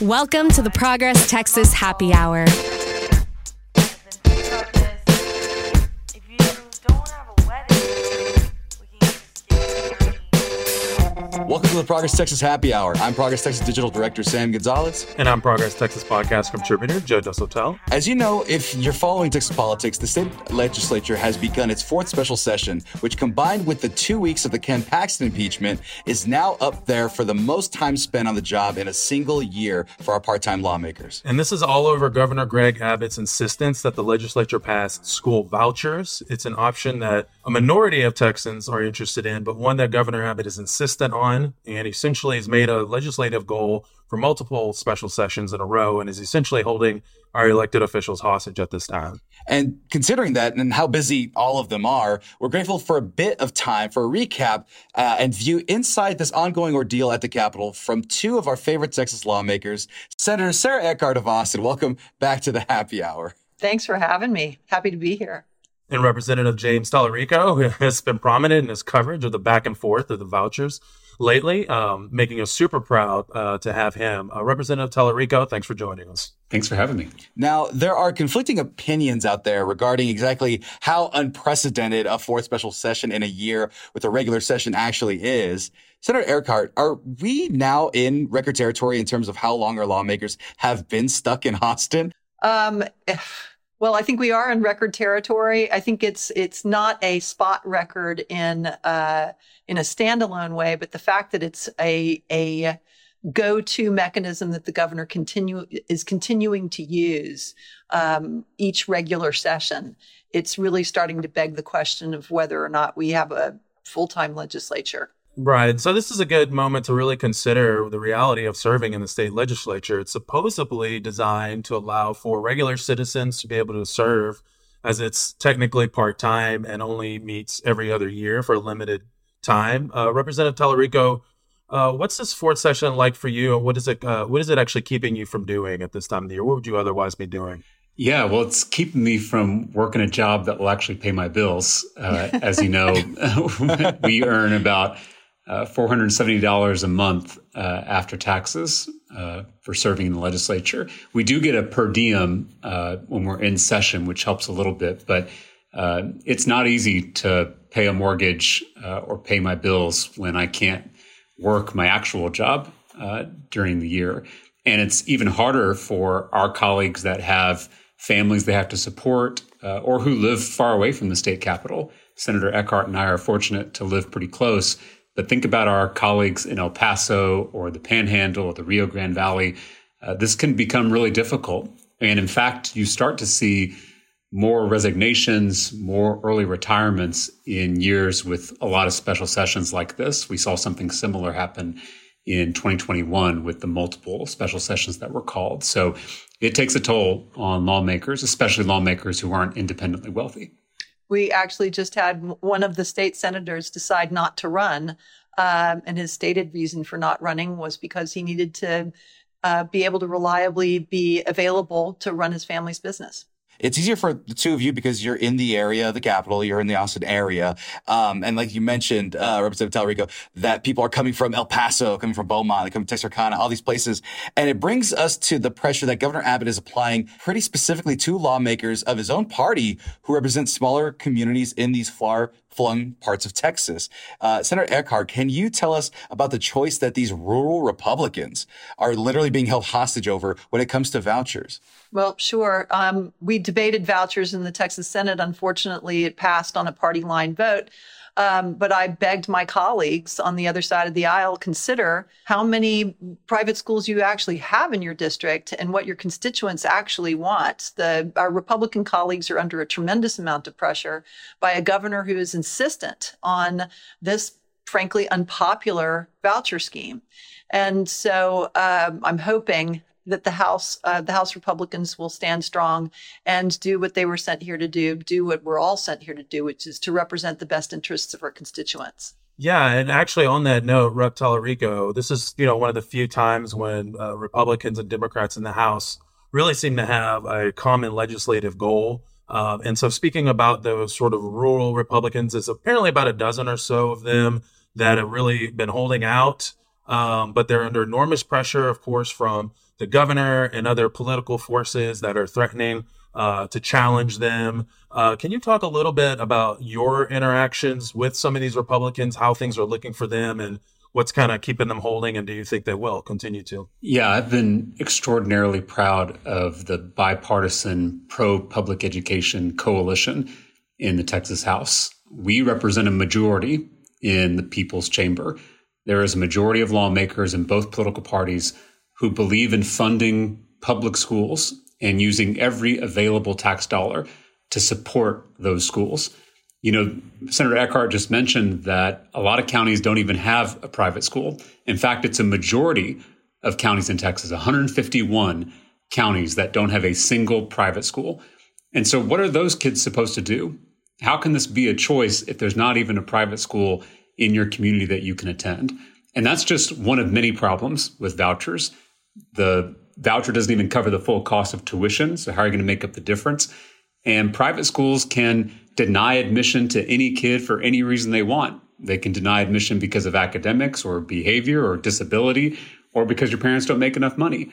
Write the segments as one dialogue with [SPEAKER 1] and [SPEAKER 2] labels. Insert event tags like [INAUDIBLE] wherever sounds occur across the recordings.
[SPEAKER 1] Welcome to the Progress Texas Happy Hour.
[SPEAKER 2] Welcome to the Progress Texas Happy Hour. I'm Progress Texas Digital Director Sam Gonzalez.
[SPEAKER 3] And I'm Progress Texas podcast contributor Joe Deshotel.
[SPEAKER 2] As you know, if you're following Texas politics, the state legislature has begun its fourth special session, which combined with the two weeks of the Ken Paxton impeachment, is now up there for the most time spent on the job in a single year for our part-time lawmakers.
[SPEAKER 3] And this is all over Governor Greg Abbott's insistence that the legislature pass school vouchers. It's an option that a minority of Texans are interested in, but one that Governor Abbott is insistent on and essentially has made a legislative goal for multiple special sessions in a row and is essentially holding our elected officials hostage at this time.
[SPEAKER 2] And considering that and how busy all of them are, we're grateful for a bit of time for a recap uh, and view inside this ongoing ordeal at the Capitol from two of our favorite Texas lawmakers, Senator Sarah Eckhardt of Austin. Welcome back to the happy hour.
[SPEAKER 4] Thanks for having me. Happy to be here
[SPEAKER 3] and Representative James Talarico, who has been prominent in his coverage of the back and forth of the vouchers lately, um, making us super proud uh, to have him. Uh, Representative Talarico, thanks for joining us.
[SPEAKER 5] Thanks for having me.
[SPEAKER 2] Now, there are conflicting opinions out there regarding exactly how unprecedented a fourth special session in a year with a regular session actually is. Senator Eckhardt, are we now in record territory in terms of how long our lawmakers have been stuck in Austin? Um,
[SPEAKER 4] well, I think we are in record territory. I think it's it's not a spot record in uh, in a standalone way, but the fact that it's a a go-to mechanism that the governor continue is continuing to use um, each regular session, it's really starting to beg the question of whether or not we have a full-time legislature.
[SPEAKER 3] Right. So this is a good moment to really consider the reality of serving in the state legislature. It's supposedly designed to allow for regular citizens to be able to serve as it's technically part time and only meets every other year for a limited time. Uh, Representative Talarico, uh, what's this fourth session like for you, what is it? Uh, what is it actually keeping you from doing at this time of the year? What would you otherwise be doing?
[SPEAKER 5] Yeah, well, it's keeping me from working a job that will actually pay my bills. Uh, as you know, [LAUGHS] we earn about uh, $470 a month uh, after taxes uh, for serving in the legislature. We do get a per diem uh, when we're in session, which helps a little bit, but uh, it's not easy to pay a mortgage uh, or pay my bills when I can't work my actual job during the year. And it's even harder for our colleagues that have families they have to support or who live far away from the state capitol. Senator Eckhardt and I are fortunate to live pretty close but think about our colleagues in El Paso or the Panhandle or the Rio Grande Valley. Uh, this can become really difficult. And in fact, you start to see more resignations, more early retirements in years with a lot of special sessions like this. We saw something similar happen in 2021 with the multiple special sessions that were called. So it takes a toll on lawmakers, especially lawmakers who aren't independently wealthy
[SPEAKER 4] we actually just had one of the state senators decide not to run. Um, and his stated reason for not running was because he needed to uh, be able to reliably be available to run his family's business
[SPEAKER 2] it's easier for the two of you because you're in the area, the capital, you're in the Austin area. Um, and like you mentioned, uh, Representative Talarico, that people are coming from El Paso, coming from Beaumont, coming from Texarkana, all these places. And it brings us to the pressure that Governor Abbott is applying pretty specifically to lawmakers of his own party who represent smaller communities in these far flung parts of Texas. Uh, Senator Eckhardt, can you tell us about the choice that these rural Republicans are literally being held hostage over when it comes to vouchers?
[SPEAKER 4] Well, sure. Um, we debated vouchers in the Texas Senate. Unfortunately, it passed on a party line vote. Um, but I begged my colleagues on the other side of the aisle consider how many private schools you actually have in your district and what your constituents actually want. The, our Republican colleagues are under a tremendous amount of pressure by a governor who is insistent on this, frankly, unpopular voucher scheme. And so um, I'm hoping that the House, uh, the House Republicans will stand strong and do what they were sent here to do, do what we're all sent here to do, which is to represent the best interests of our constituents.
[SPEAKER 3] Yeah, and actually, on that note, Rep. Talarico, this is you know one of the few times when uh, Republicans and Democrats in the House really seem to have a common legislative goal. Uh, and so, speaking about those sort of rural Republicans, there's apparently about a dozen or so of them that have really been holding out Um, but they're under enormous pressure, of course, from the governor and other political forces that are threatening uh, to challenge them. Uh, can you talk a little bit about your interactions with some of these Republicans, how things are looking for them, and what's kind of keeping them holding? And do you think they will continue to?
[SPEAKER 5] Yeah, I've been extraordinarily proud of the bipartisan pro public education coalition in the Texas House. We represent a majority in the people's chamber. There is a majority of lawmakers in both political parties who believe in funding public schools and using every available tax dollar to support those schools. You know, Senator Eckhardt just mentioned that a lot of counties don't even have a private school. In fact, it's a majority of counties in Texas, 151 counties that don't have a single private school. And so, what are those kids supposed to do? How can this be a choice if there's not even a private school in your community that you can attend? And that's just one of many problems with vouchers. The voucher doesn't even cover the full cost of tuition. So, how are you going to make up the difference? And private schools can deny admission to any kid for any reason they want. They can deny admission because of academics or behavior or disability or because your parents don't make enough money.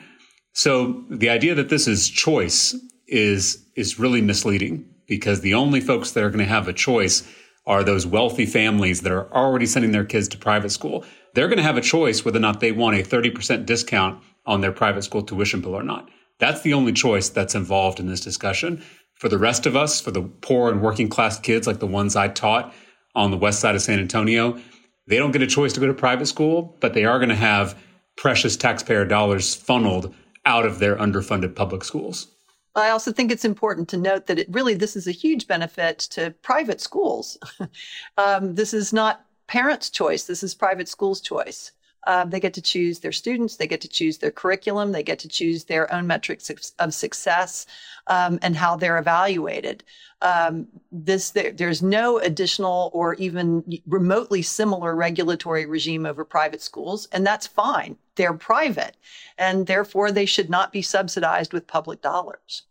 [SPEAKER 5] So the idea that this is choice is is really misleading because the only folks that are going to have a choice are those wealthy families that are already sending their kids to private school. They're going to have a choice whether or not they want a 30% discount on their private school tuition bill or not. That's the only choice that's involved in this discussion. For the rest of us, for the poor and working class kids like the ones I taught on the west side of San Antonio, they don't get a choice to go to private school, but they are going to have precious taxpayer dollars funneled out of their underfunded public schools.
[SPEAKER 4] I also think it's important to note that it really this is a huge benefit to private schools. [LAUGHS] um, this is not parents' choice. This is private schools' choice. Um, they get to choose their students. They get to choose their curriculum. They get to choose their own metrics of success um, and how they're evaluated. Um, this there, there's no additional or even remotely similar regulatory regime over private schools, and that's fine. They're private, and therefore they should not be subsidized with public dollars.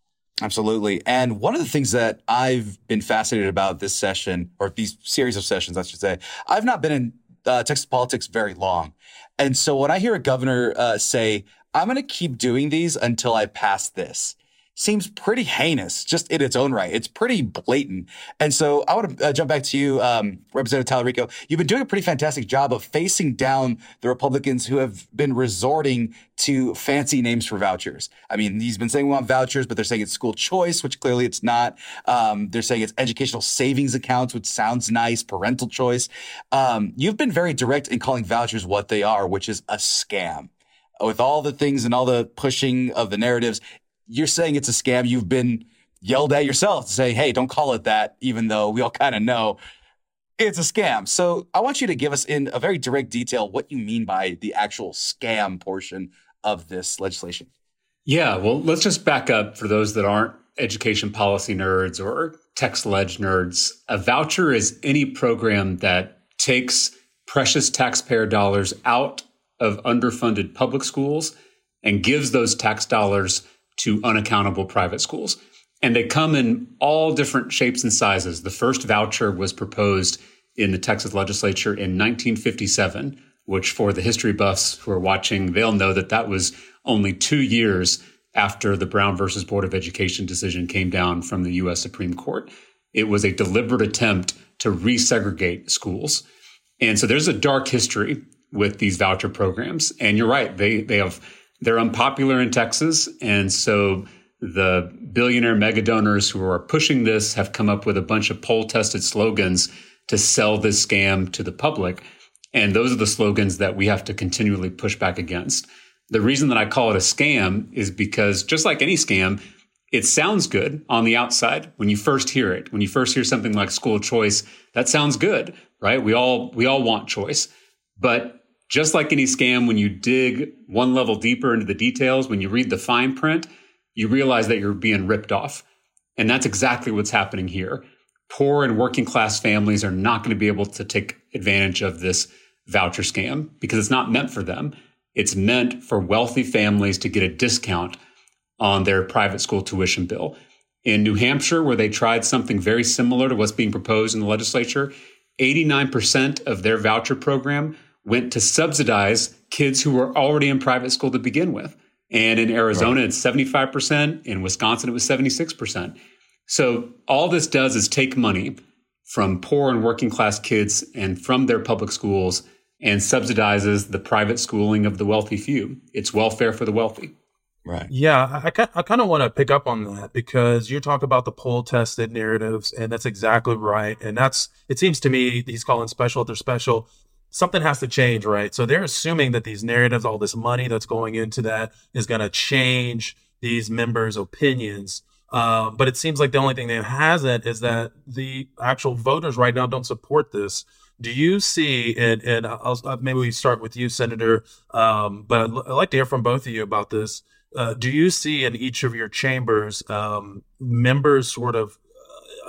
[SPEAKER 2] Absolutely. And one of the things that I've been fascinated about this session, or these series of sessions, I should say, I've not been in uh, Texas politics very long. And so when I hear a governor uh, say, I'm going to keep doing these until I pass this, seems pretty heinous just in its own right. It's pretty blatant. And so I want to uh, jump back to you, um, Representative Talarico. You've been doing a pretty fantastic job of facing down the Republicans who have been resorting to fancy names for vouchers. I mean, he's been saying we want vouchers, but they're saying it's school choice, which clearly it's not. Um, they're saying it's educational savings accounts, which sounds nice, parental choice. Um, you've been very direct in calling vouchers what they are, which is a scam with all the things and all the pushing of the narratives, you're saying it's a scam. You've been yelled at yourself to say, hey, don't call it that, even though we all kind of know it's a scam. So I want you to give us in a very direct detail what you mean by the actual scam portion of this legislation.
[SPEAKER 5] Yeah, well, let's just back up for those that aren't education policy nerds or text ledge nerds. A voucher is any program that takes precious taxpayer dollars out of underfunded public schools and gives those tax dollars to unaccountable private schools. And they come in all different shapes and sizes. The first voucher was proposed in the Texas legislature in 1957, which for the history buffs who are watching, they'll know that that was only two years after the Brown versus Board of Education decision came down from the U.S. Supreme Court. It was a deliberate attempt to resegregate schools. And so there's a dark history with these voucher programs. And you're right, they, they have they're unpopular in Texas. And so the billionaire mega donors who are pushing this have come up with a bunch of poll tested slogans to sell this scam to the public. And those are the slogans that we have to continually push back against. The reason that I call it a scam is because just like any scam, it sounds good on the outside when you first hear it. When you first hear something like school choice, that sounds good, right? We all we all want choice. But just like any scam, when you dig one level deeper into the details, when you read the fine print, you realize that you're being ripped off. And that's exactly what's happening here. Poor and working class families are not going to be able to take advantage of this voucher scam because it's not meant for them. It's meant for wealthy families to get a discount on their private school tuition bill. In New Hampshire, where they tried something very similar to what's being proposed in the legislature, 89% of their voucher program went to subsidize kids who were already in private school to begin with. And in Arizona, right. it's 75%. In Wisconsin, it was 76%. So all this does is take money from poor and working class kids and from their public schools and subsidizes the private schooling of the wealthy few. It's welfare for the wealthy.
[SPEAKER 3] Right. Yeah, I, I kind of want to pick up on that because you talk about the poll tested narratives, and that's exactly right. And that's, it seems to me, he's calling special, they're special. Something has to change, right? So they're assuming that these narratives, all this money that's going into that is going to change these members' opinions. Uh, but it seems like the only thing that hasn't is that the actual voters right now don't support this. Do you see, and, and I'll, maybe we start with you, Senator, um, but I'd, I'd, like to hear from both of you about this. Uh, do you see in each of your chambers um, members sort of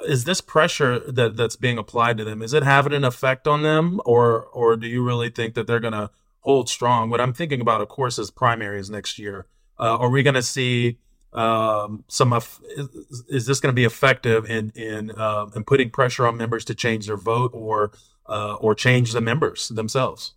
[SPEAKER 3] is this pressure that that's being applied to them is it having an effect on them? Or or do you really think that they're going to hold strong? What i'm thinking about of course is primaries next year. Uh, are we going to see um, some of is, is this going to be effective in in uh, in putting pressure on members to change their vote or uh, or change the members themselves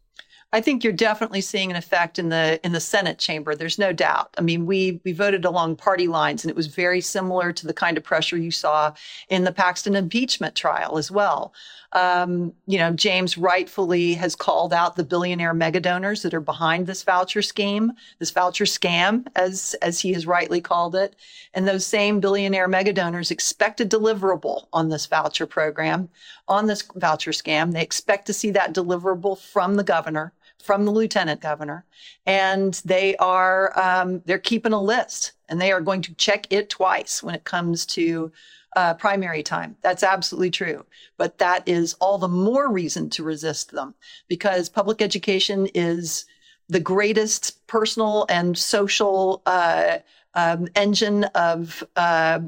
[SPEAKER 4] I think you're definitely seeing an effect in the in the Senate chamber. There's no doubt. I mean, we we voted along party lines, and it was very similar to the kind of pressure you saw in the Paxton impeachment trial as well. Um, you know, James rightfully has called out the billionaire mega donors that are behind this voucher scheme, this voucher scam, as as he has rightly called it. And those same billionaire mega donors expect a deliverable on this voucher program, on this voucher scam. They expect to see that deliverable from the governor from the lieutenant governor, and they are um, they're keeping a list, and they are going to check it twice when it comes to uh, primary time. That's absolutely true, but that is all the more reason to resist them because public education is the greatest personal and social uh, um, engine of uh,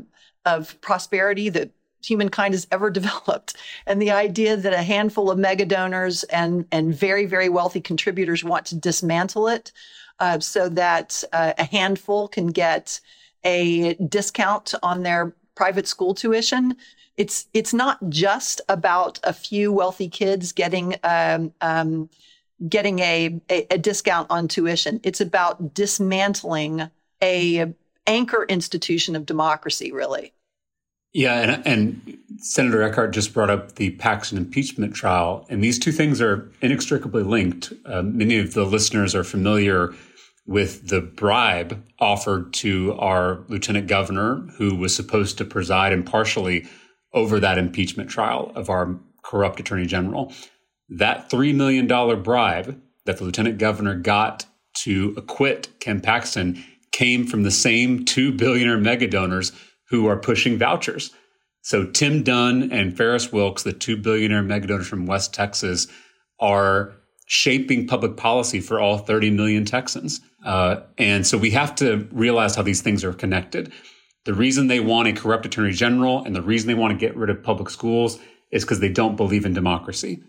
[SPEAKER 4] of prosperity that humankind has ever [LAUGHS] developed. And the idea that a handful of mega donors and, and very, very wealthy contributors want to dismantle it uh, so that uh, a handful can get a discount on their private school tuition. It's it's not just about a few wealthy kids getting um, um, getting a, a, a discount on tuition. It's about dismantling a anchor institution of democracy, really.
[SPEAKER 5] Yeah, and, and Senator Eckhardt just brought up the Paxton impeachment trial, and these two things are inextricably linked. Uh, many of the listeners are familiar with the bribe offered to our lieutenant governor, who was supposed to preside impartially over that impeachment trial of our corrupt attorney general. That $3 million bribe that the lieutenant governor got to acquit Ken Paxton came from the same two billionaire mega donors who are pushing vouchers. So Tim Dunn and Ferris Wilks, the two billionaire megadonors from West Texas, are shaping public policy for all 30 million Texans. Uh, and so we have to realize how these things are connected. The reason they want a corrupt attorney general and the reason they want to get rid of public schools is because they don't believe in democracy.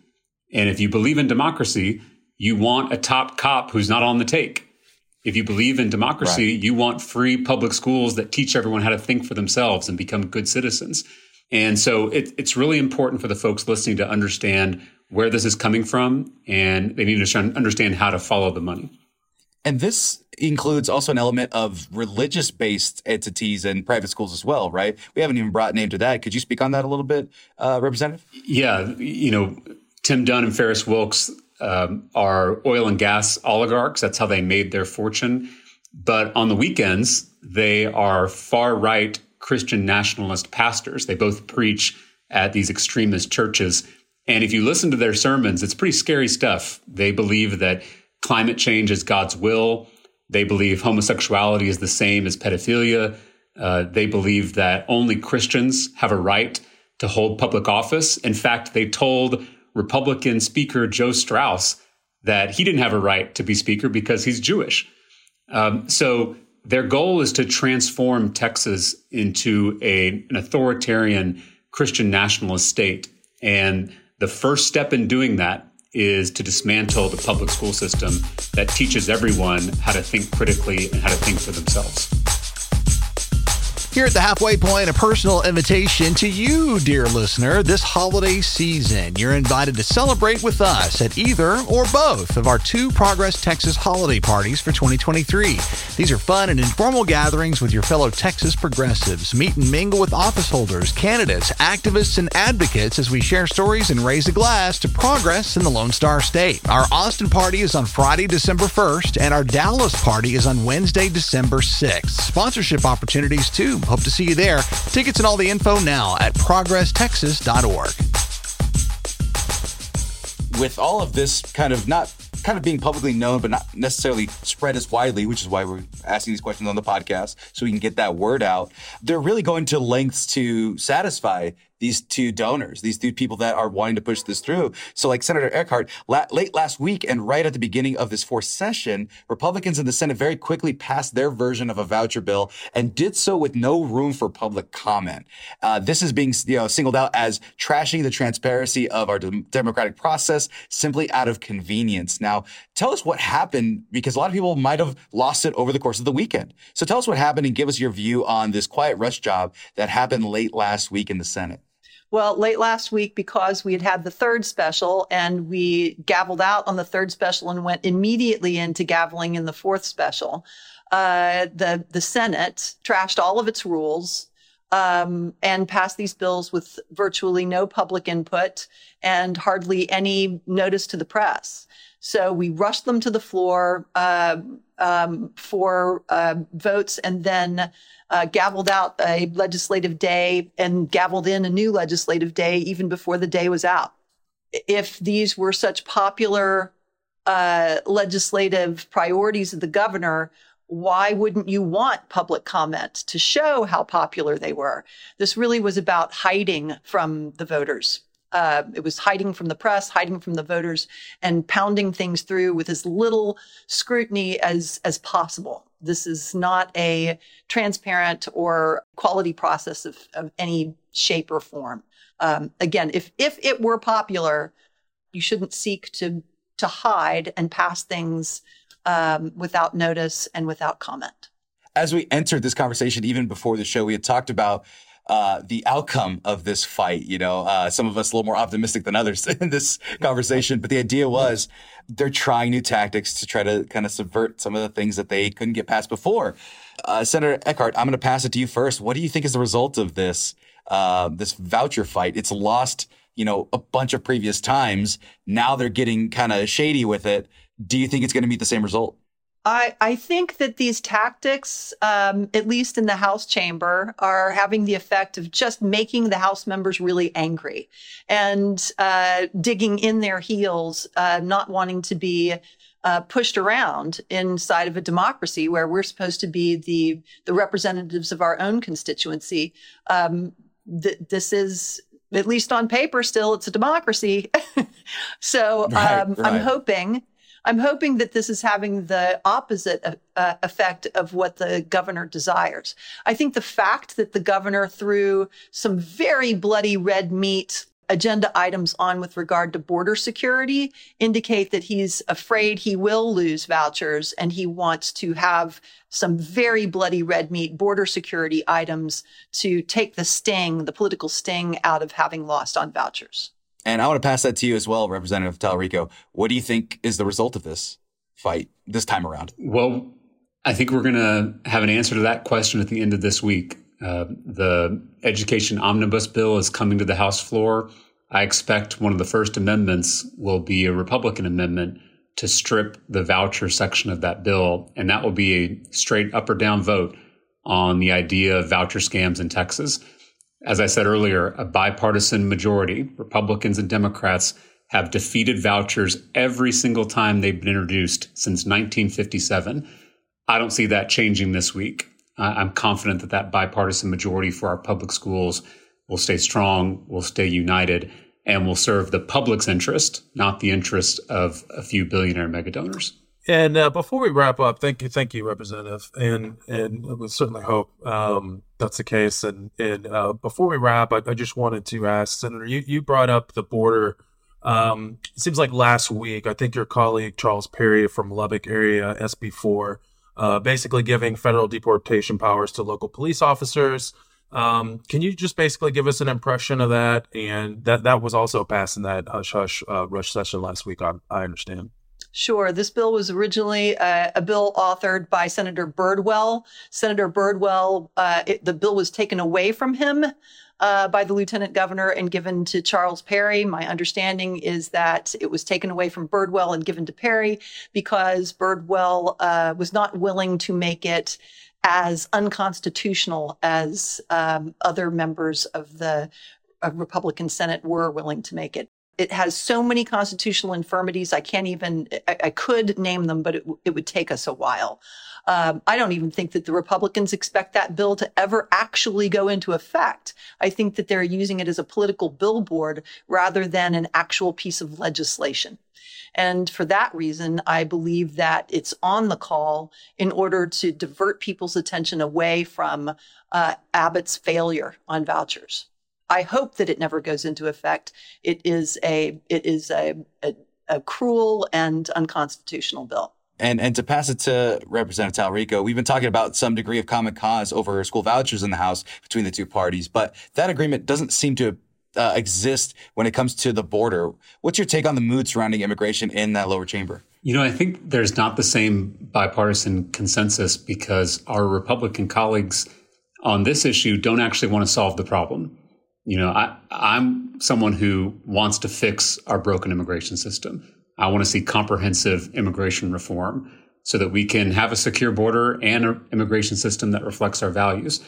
[SPEAKER 5] And if you believe in democracy, you want a top cop who's not on the take. If you believe in democracy, right. you want free public schools that teach everyone how to think for themselves and become good citizens. And so it, it's really important for the folks listening to understand where this is coming from, and they need to understand how to follow the money.
[SPEAKER 2] And this includes also an element of religious based entities and private schools as well, right? We haven't even brought name to that. Could you speak on that a little bit, uh, Representative?
[SPEAKER 5] Yeah. You know, Tim Dunn and Ferris Wilks um, are oil and gas oligarchs. That's how they made their fortune. But on the weekends, they are far right Christian nationalist pastors. They both preach at these extremist churches. And if you listen to their sermons, it's pretty scary stuff. They believe that climate change is God's will. They believe homosexuality is the same as pedophilia. Uh, they believe that only Christians have a right to hold public office. In fact, they told Republican Speaker Joe Straus that he didn't have a right to be Speaker because he's Jewish. Um, so their goal is to transform Texas into a, an authoritarian Christian nationalist state. And the first step in doing that is to dismantle the public school system that teaches everyone how to think critically and how to think for themselves.
[SPEAKER 6] Here at the halfway point, a personal invitation to you, dear listener, this holiday season. You're invited to celebrate with us at either or both of our two Progress Texas holiday parties for 2023. These are fun and informal gatherings with your fellow Texas progressives. Meet and mingle with office holders, candidates, activists, and advocates as we share stories and raise a glass to progress in the Lone Star State. Our Austin party is on Friday, December 1st, and our Dallas party is on Wednesday, December 6th. Sponsorship opportunities, too. Hope to see you there. Tickets and all the info now at progresstexas.org.
[SPEAKER 2] With all of this kind of not kind of being publicly known, but not necessarily spread as widely, which is why we're asking these questions on the podcast so we can get that word out. They're really going to lengths to satisfy these two donors, these two people that are wanting to push this through. So, like Senator Eckhardt, la- late last week and right at the beginning of this fourth session, Republicans in the Senate very quickly passed their version of a voucher bill and did so with no room for public comment. Uh, this is being you know singled out as trashing the transparency of our de- democratic process simply out of convenience. Now, tell us what happened because a lot of people might have lost it over the course of the weekend. So, tell us what happened and give us your view on this quiet rush job that happened late last week in the Senate.
[SPEAKER 4] Well, late last week, because we had had the third special and we gavelled out on the third special and went immediately into gaveling in the fourth special, uh, the the Senate trashed all of its rules um, and passed these bills with virtually no public input and hardly any notice to the press. So we rushed them to the floor uh, um, for uh, votes and then uh, gavelled out a legislative day and gavelled in a new legislative day even before the day was out. If these were such popular uh, legislative priorities of the governor, why wouldn't you want public comment to show how popular they were? This really was about hiding from the voters. Uh, it was hiding from the press, hiding from the voters, and pounding things through with as little scrutiny as as possible. This is not a transparent or quality process of, of any shape or form. Um, again, if if it were popular, you shouldn't seek to to hide and pass things um, without notice and without comment.
[SPEAKER 2] As we entered this conversation, even before the show, we had talked about uh, the outcome of this fight. You know, uh, some of us a little more optimistic than others [LAUGHS] in this conversation, but the idea was they're trying new tactics to try to kind of subvert some of the things that they couldn't get past before. Uh, Senator Eckhardt, I'm going to pass it to you first. What do you think is the result of this uh, this voucher fight? It's lost, you know, a bunch of previous times. Now they're getting kind of shady with it. Do you think it's going to meet the same result?
[SPEAKER 4] I, I think that these tactics, um, at least in the House chamber, are having the effect of just making the House members really angry and uh, digging in their heels, uh, not wanting to be uh, pushed around inside of a democracy where we're supposed to be the the representatives of our own constituency. Um, th- this is at least on paper still it's a democracy [LAUGHS] so right, um, right. i'm hoping I'm hoping that this is having the opposite uh, uh, effect of what the governor desires. I think the fact that the governor threw some very bloody red meat agenda items on with regard to border security indicate that he's afraid he will lose vouchers and he wants to have some very bloody red meat border security items to take the sting, the political sting out of having lost on vouchers.
[SPEAKER 2] And I want to pass that to you as well, Representative Talarico. What do you think is the result of this fight this time around?
[SPEAKER 5] Well, I think we're going to have an answer to that question at the end of this week. Uh, the education omnibus bill is coming to the House floor. I expect one of the first amendments will be a Republican amendment to strip the voucher section of that bill. And that will be a straight up or down vote on the idea of voucher scams in Texas as I said earlier, a bipartisan majority, Republicans and Democrats, have defeated vouchers every single time they've been introduced since 1957. I don't see that changing this week. I'm confident that that bipartisan majority for our public schools will stay strong, will stay united, and will serve the public's interest, not the interest of a few billionaire mega donors.
[SPEAKER 3] And uh, before we wrap up, thank you, thank you, Representative, and and we certainly hope um, that's the case. And and uh, before we wrap, I, I, just wanted to ask Senator, you you brought up the border. Um, it seems like last week, I think your colleague Charles Perry from Lubbock area, SB4, uh, basically giving federal deportation powers to local police officers. Um, can you just basically give us an impression of that? And that that was also passed in that hush hush rush session last week. I, I understand.
[SPEAKER 4] Sure. This bill was originally uh, a bill authored by Senator Birdwell. Senator Birdwell, uh, it, the bill was taken away from him uh, by the lieutenant governor and given to Charles Perry. My understanding is that it was taken away from Birdwell and given to Perry because Birdwell uh, was not willing to make it as unconstitutional as um, other members of the Republican Senate were willing to make it. It has so many constitutional infirmities. I can't even, I, I could name them, but it, it would take us a while. Um, I don't even think that the Republicans expect that bill to ever actually go into effect. I think that they're using it as a political billboard rather than an actual piece of legislation. And for that reason, I believe that it's on the call in order to divert people's attention away from uh, Abbott's failure on vouchers. I hope that it never goes into effect. It is a it is a, a, a cruel and unconstitutional bill.
[SPEAKER 2] And and to pass it to Representative Talarico, we've been talking about some degree of common cause over school vouchers in the House between the two parties, but that agreement doesn't seem to uh, exist when it comes to the border. What's your take on the mood surrounding immigration in that lower chamber?
[SPEAKER 5] You know, I think there's not the same bipartisan consensus because our Republican colleagues on this issue don't actually want to solve the problem. You know, I, I'm someone who wants to fix our broken immigration system. I want to see comprehensive immigration reform so that we can have a secure border and an immigration system that reflects our values.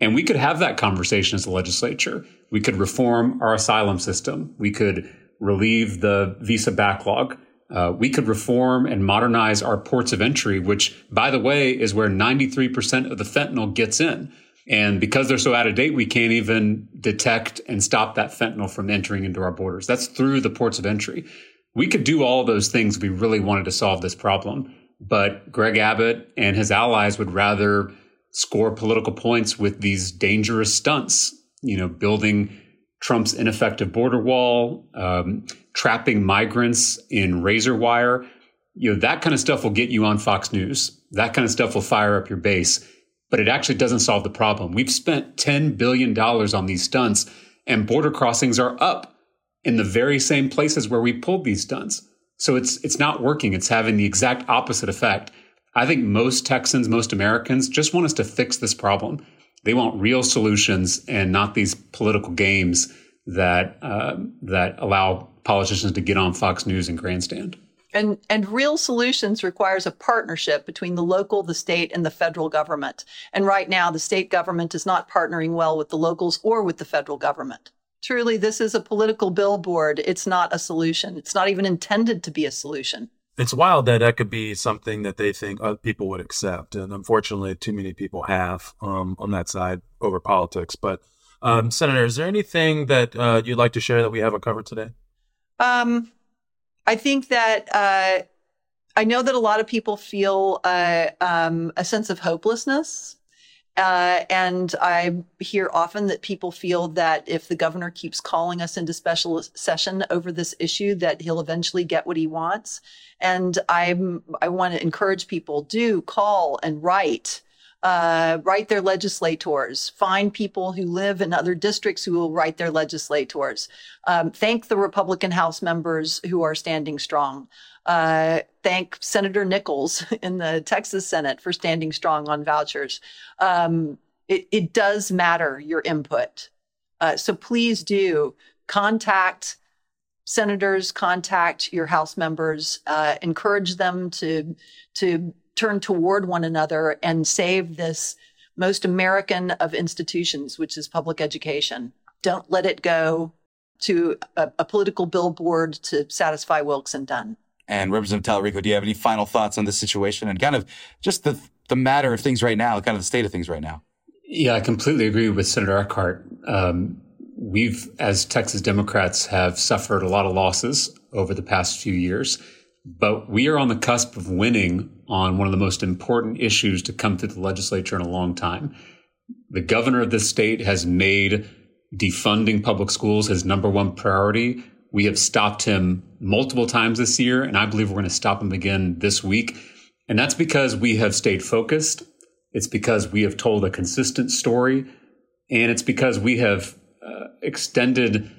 [SPEAKER 5] And we could have that conversation as a legislature. We could reform our asylum system. We could relieve the visa backlog. Uh, we could reform and modernize our ports of entry, which, by the way, is where 93% of the fentanyl gets in. And because they're so out of date, we can't even detect and stop that fentanyl from entering into our borders. That's through the ports of entry we could do all those things we really wanted to solve this problem. But Greg Abbott and his allies would rather score political points with these dangerous stunts, you know, building Trump's ineffective border wall, um, trapping migrants in razor wire. You know, that kind of stuff will get you on Fox News. That kind of stuff will fire up your base, but it actually doesn't solve the problem. We've spent $10 billion on these stunts and border crossings are up in the very same places where we pulled these stunts. So it's it's not working. It's having the exact opposite effect. I think most Texans, most Americans just want us to fix this problem. They want real solutions and not these political games that uh, that allow politicians to get on Fox News and grandstand.
[SPEAKER 4] And, and real solutions requires a partnership between the local, the state, and the federal government. And right now, the state government is not partnering well with the locals or with the federal government. Truly, this is a political billboard. It's not a solution. It's not even intended to be a solution.
[SPEAKER 3] It's wild that that could be something that they think other people would accept. And unfortunately, too many people have um, on that side over politics. But, um, Senator, is there anything that uh, you'd like to share that we haven't covered today?
[SPEAKER 4] Um, I think that uh, I know that a lot of people feel uh, um, a sense of hopelessness uh, and I hear often that people feel that if the governor keeps calling us into special session over this issue, that he'll eventually get what he wants. And I'm, I want to encourage people do call and write. Uh, write their legislators, find people who live in other districts who will write their legislators. Um, thank the Republican House members who are standing strong uh, thank Senator Nichols [LAUGHS] in the Texas Senate for standing strong on vouchers. Um, it, it, does matter your input. Uh, so please do contact senators, contact your House members, uh, encourage them to to turn toward one another and save this most American of institutions, which is public education. Don't let it go to a, a political billboard to satisfy Wilks and Dunn.
[SPEAKER 2] And Representative Talarico, do you have any final thoughts on this situation and kind of just the the matter of things right now, kind of the state of things right now?
[SPEAKER 5] Yeah, I completely agree with Senator Eckhardt. Um, we've, as Texas Democrats, have suffered a lot of losses over the past few years, but we are on the cusp of winning on one of the most important issues to come through the legislature in a long time. The governor of this state has made defunding public schools his number one priority. We have stopped him multiple times this year, and I believe we're going to stop him again this week. And that's because we have stayed focused. It's because we have told a consistent story. And it's because we have uh, extended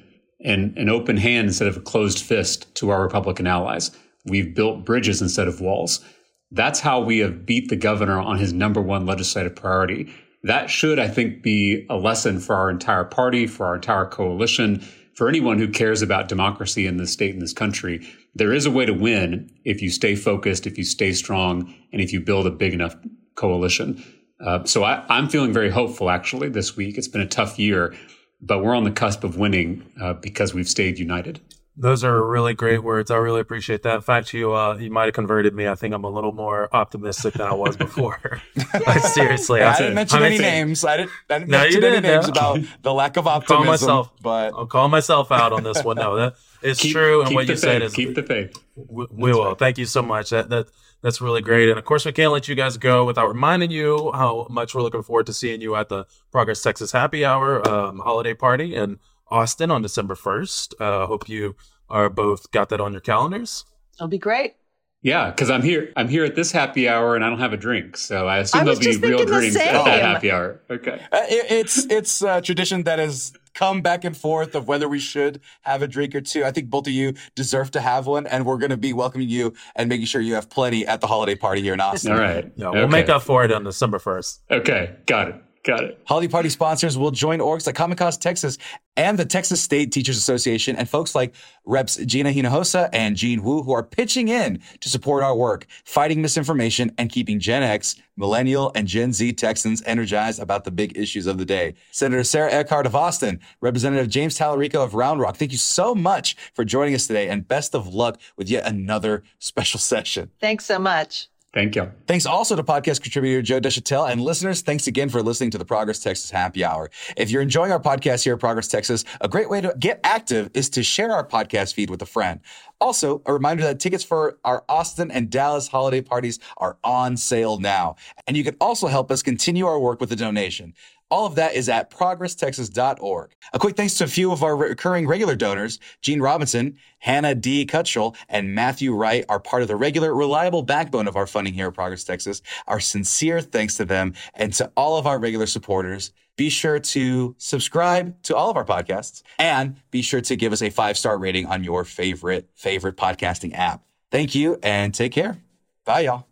[SPEAKER 5] an, an open hand instead of a closed fist to our Republican allies. We've built bridges instead of walls. That's how we have beat the governor on his number one legislative priority. That should, I think, be a lesson for our entire party, for our entire coalition, for anyone who cares about democracy in this state and this country. There is a way to win if you stay focused, if you stay strong, and if you build a big enough coalition. Uh, so I, I'm feeling very hopeful actually this week. It's been a tough year, but we're on the cusp of winning uh, because we've stayed united.
[SPEAKER 3] Those are really great words. I really appreciate that. In fact, you uh, you might have converted me. I think I'm a little more optimistic than I was before. [LAUGHS] Seriously,
[SPEAKER 2] I, I didn't mention any names. I didn't, I didn't no, mention any names no. about the lack of optimism.
[SPEAKER 3] I'll call myself,
[SPEAKER 2] but
[SPEAKER 3] I'll call myself out on this one. No, that is
[SPEAKER 5] keep,
[SPEAKER 3] true, and what you
[SPEAKER 5] faith.
[SPEAKER 3] said is
[SPEAKER 5] keep the faith.
[SPEAKER 3] We, we will. Right. Thank you so much. That that that's really great. And of course, we can't let you guys go without reminding you how much we're looking forward to seeing you at the Progress Texas Happy Hour um, holiday party in Austin on December 1st. Uh, hope you are both got that on your calendars.
[SPEAKER 4] It'll be great.
[SPEAKER 5] Yeah, because I'm here. I'm here at this happy hour, and I don't have a drink, so I assume there'll be real drinks at that happy hour. Okay,
[SPEAKER 2] uh, it, it's it's a tradition that has come back and forth of whether we should have a drink or two. I think both of you deserve to have one, and we're going to be welcoming you and making sure you have plenty at the holiday party here in Austin.
[SPEAKER 5] All right,
[SPEAKER 3] yeah, we'll make up for it on December first.
[SPEAKER 5] Okay, got it. Got it.
[SPEAKER 2] Holiday Party sponsors will join orgs like Common Cause Texas and the Texas State Teachers Association and folks like Reps Gina Hinojosa and Gene Wu who are pitching in to support our work, fighting misinformation and keeping Gen X, Millennial, and Gen Z Texans energized about the big issues of the day. Senator Sarah Eckhardt of Austin, Representative James Talarico of Round Rock, thank you so much for joining us today and best of luck with yet another special session.
[SPEAKER 4] Thanks so much.
[SPEAKER 5] Thank you.
[SPEAKER 2] Thanks also to podcast contributor Joe Deshotel and listeners. Thanks again for listening to the Progress Texas Happy Hour. If you're enjoying our podcast here at Progress Texas, a great way to get active is to share our podcast feed with a friend. Also, a reminder that tickets for our Austin and Dallas holiday parties are on sale now. And you can also help us continue our work with a donation. All of that is at progresstexas.org. A quick thanks to a few of our recurring regular donors. Gene Robinson, Hannah D. Cutchell, and Matthew Wright are part of the regular, reliable backbone of our funding here at Progress Texas. Our sincere thanks to them and to all of our regular supporters. Be sure to subscribe to all of our podcasts and be sure to give us a five star rating on your favorite, favorite podcasting app. Thank you and take care. Bye, y'all.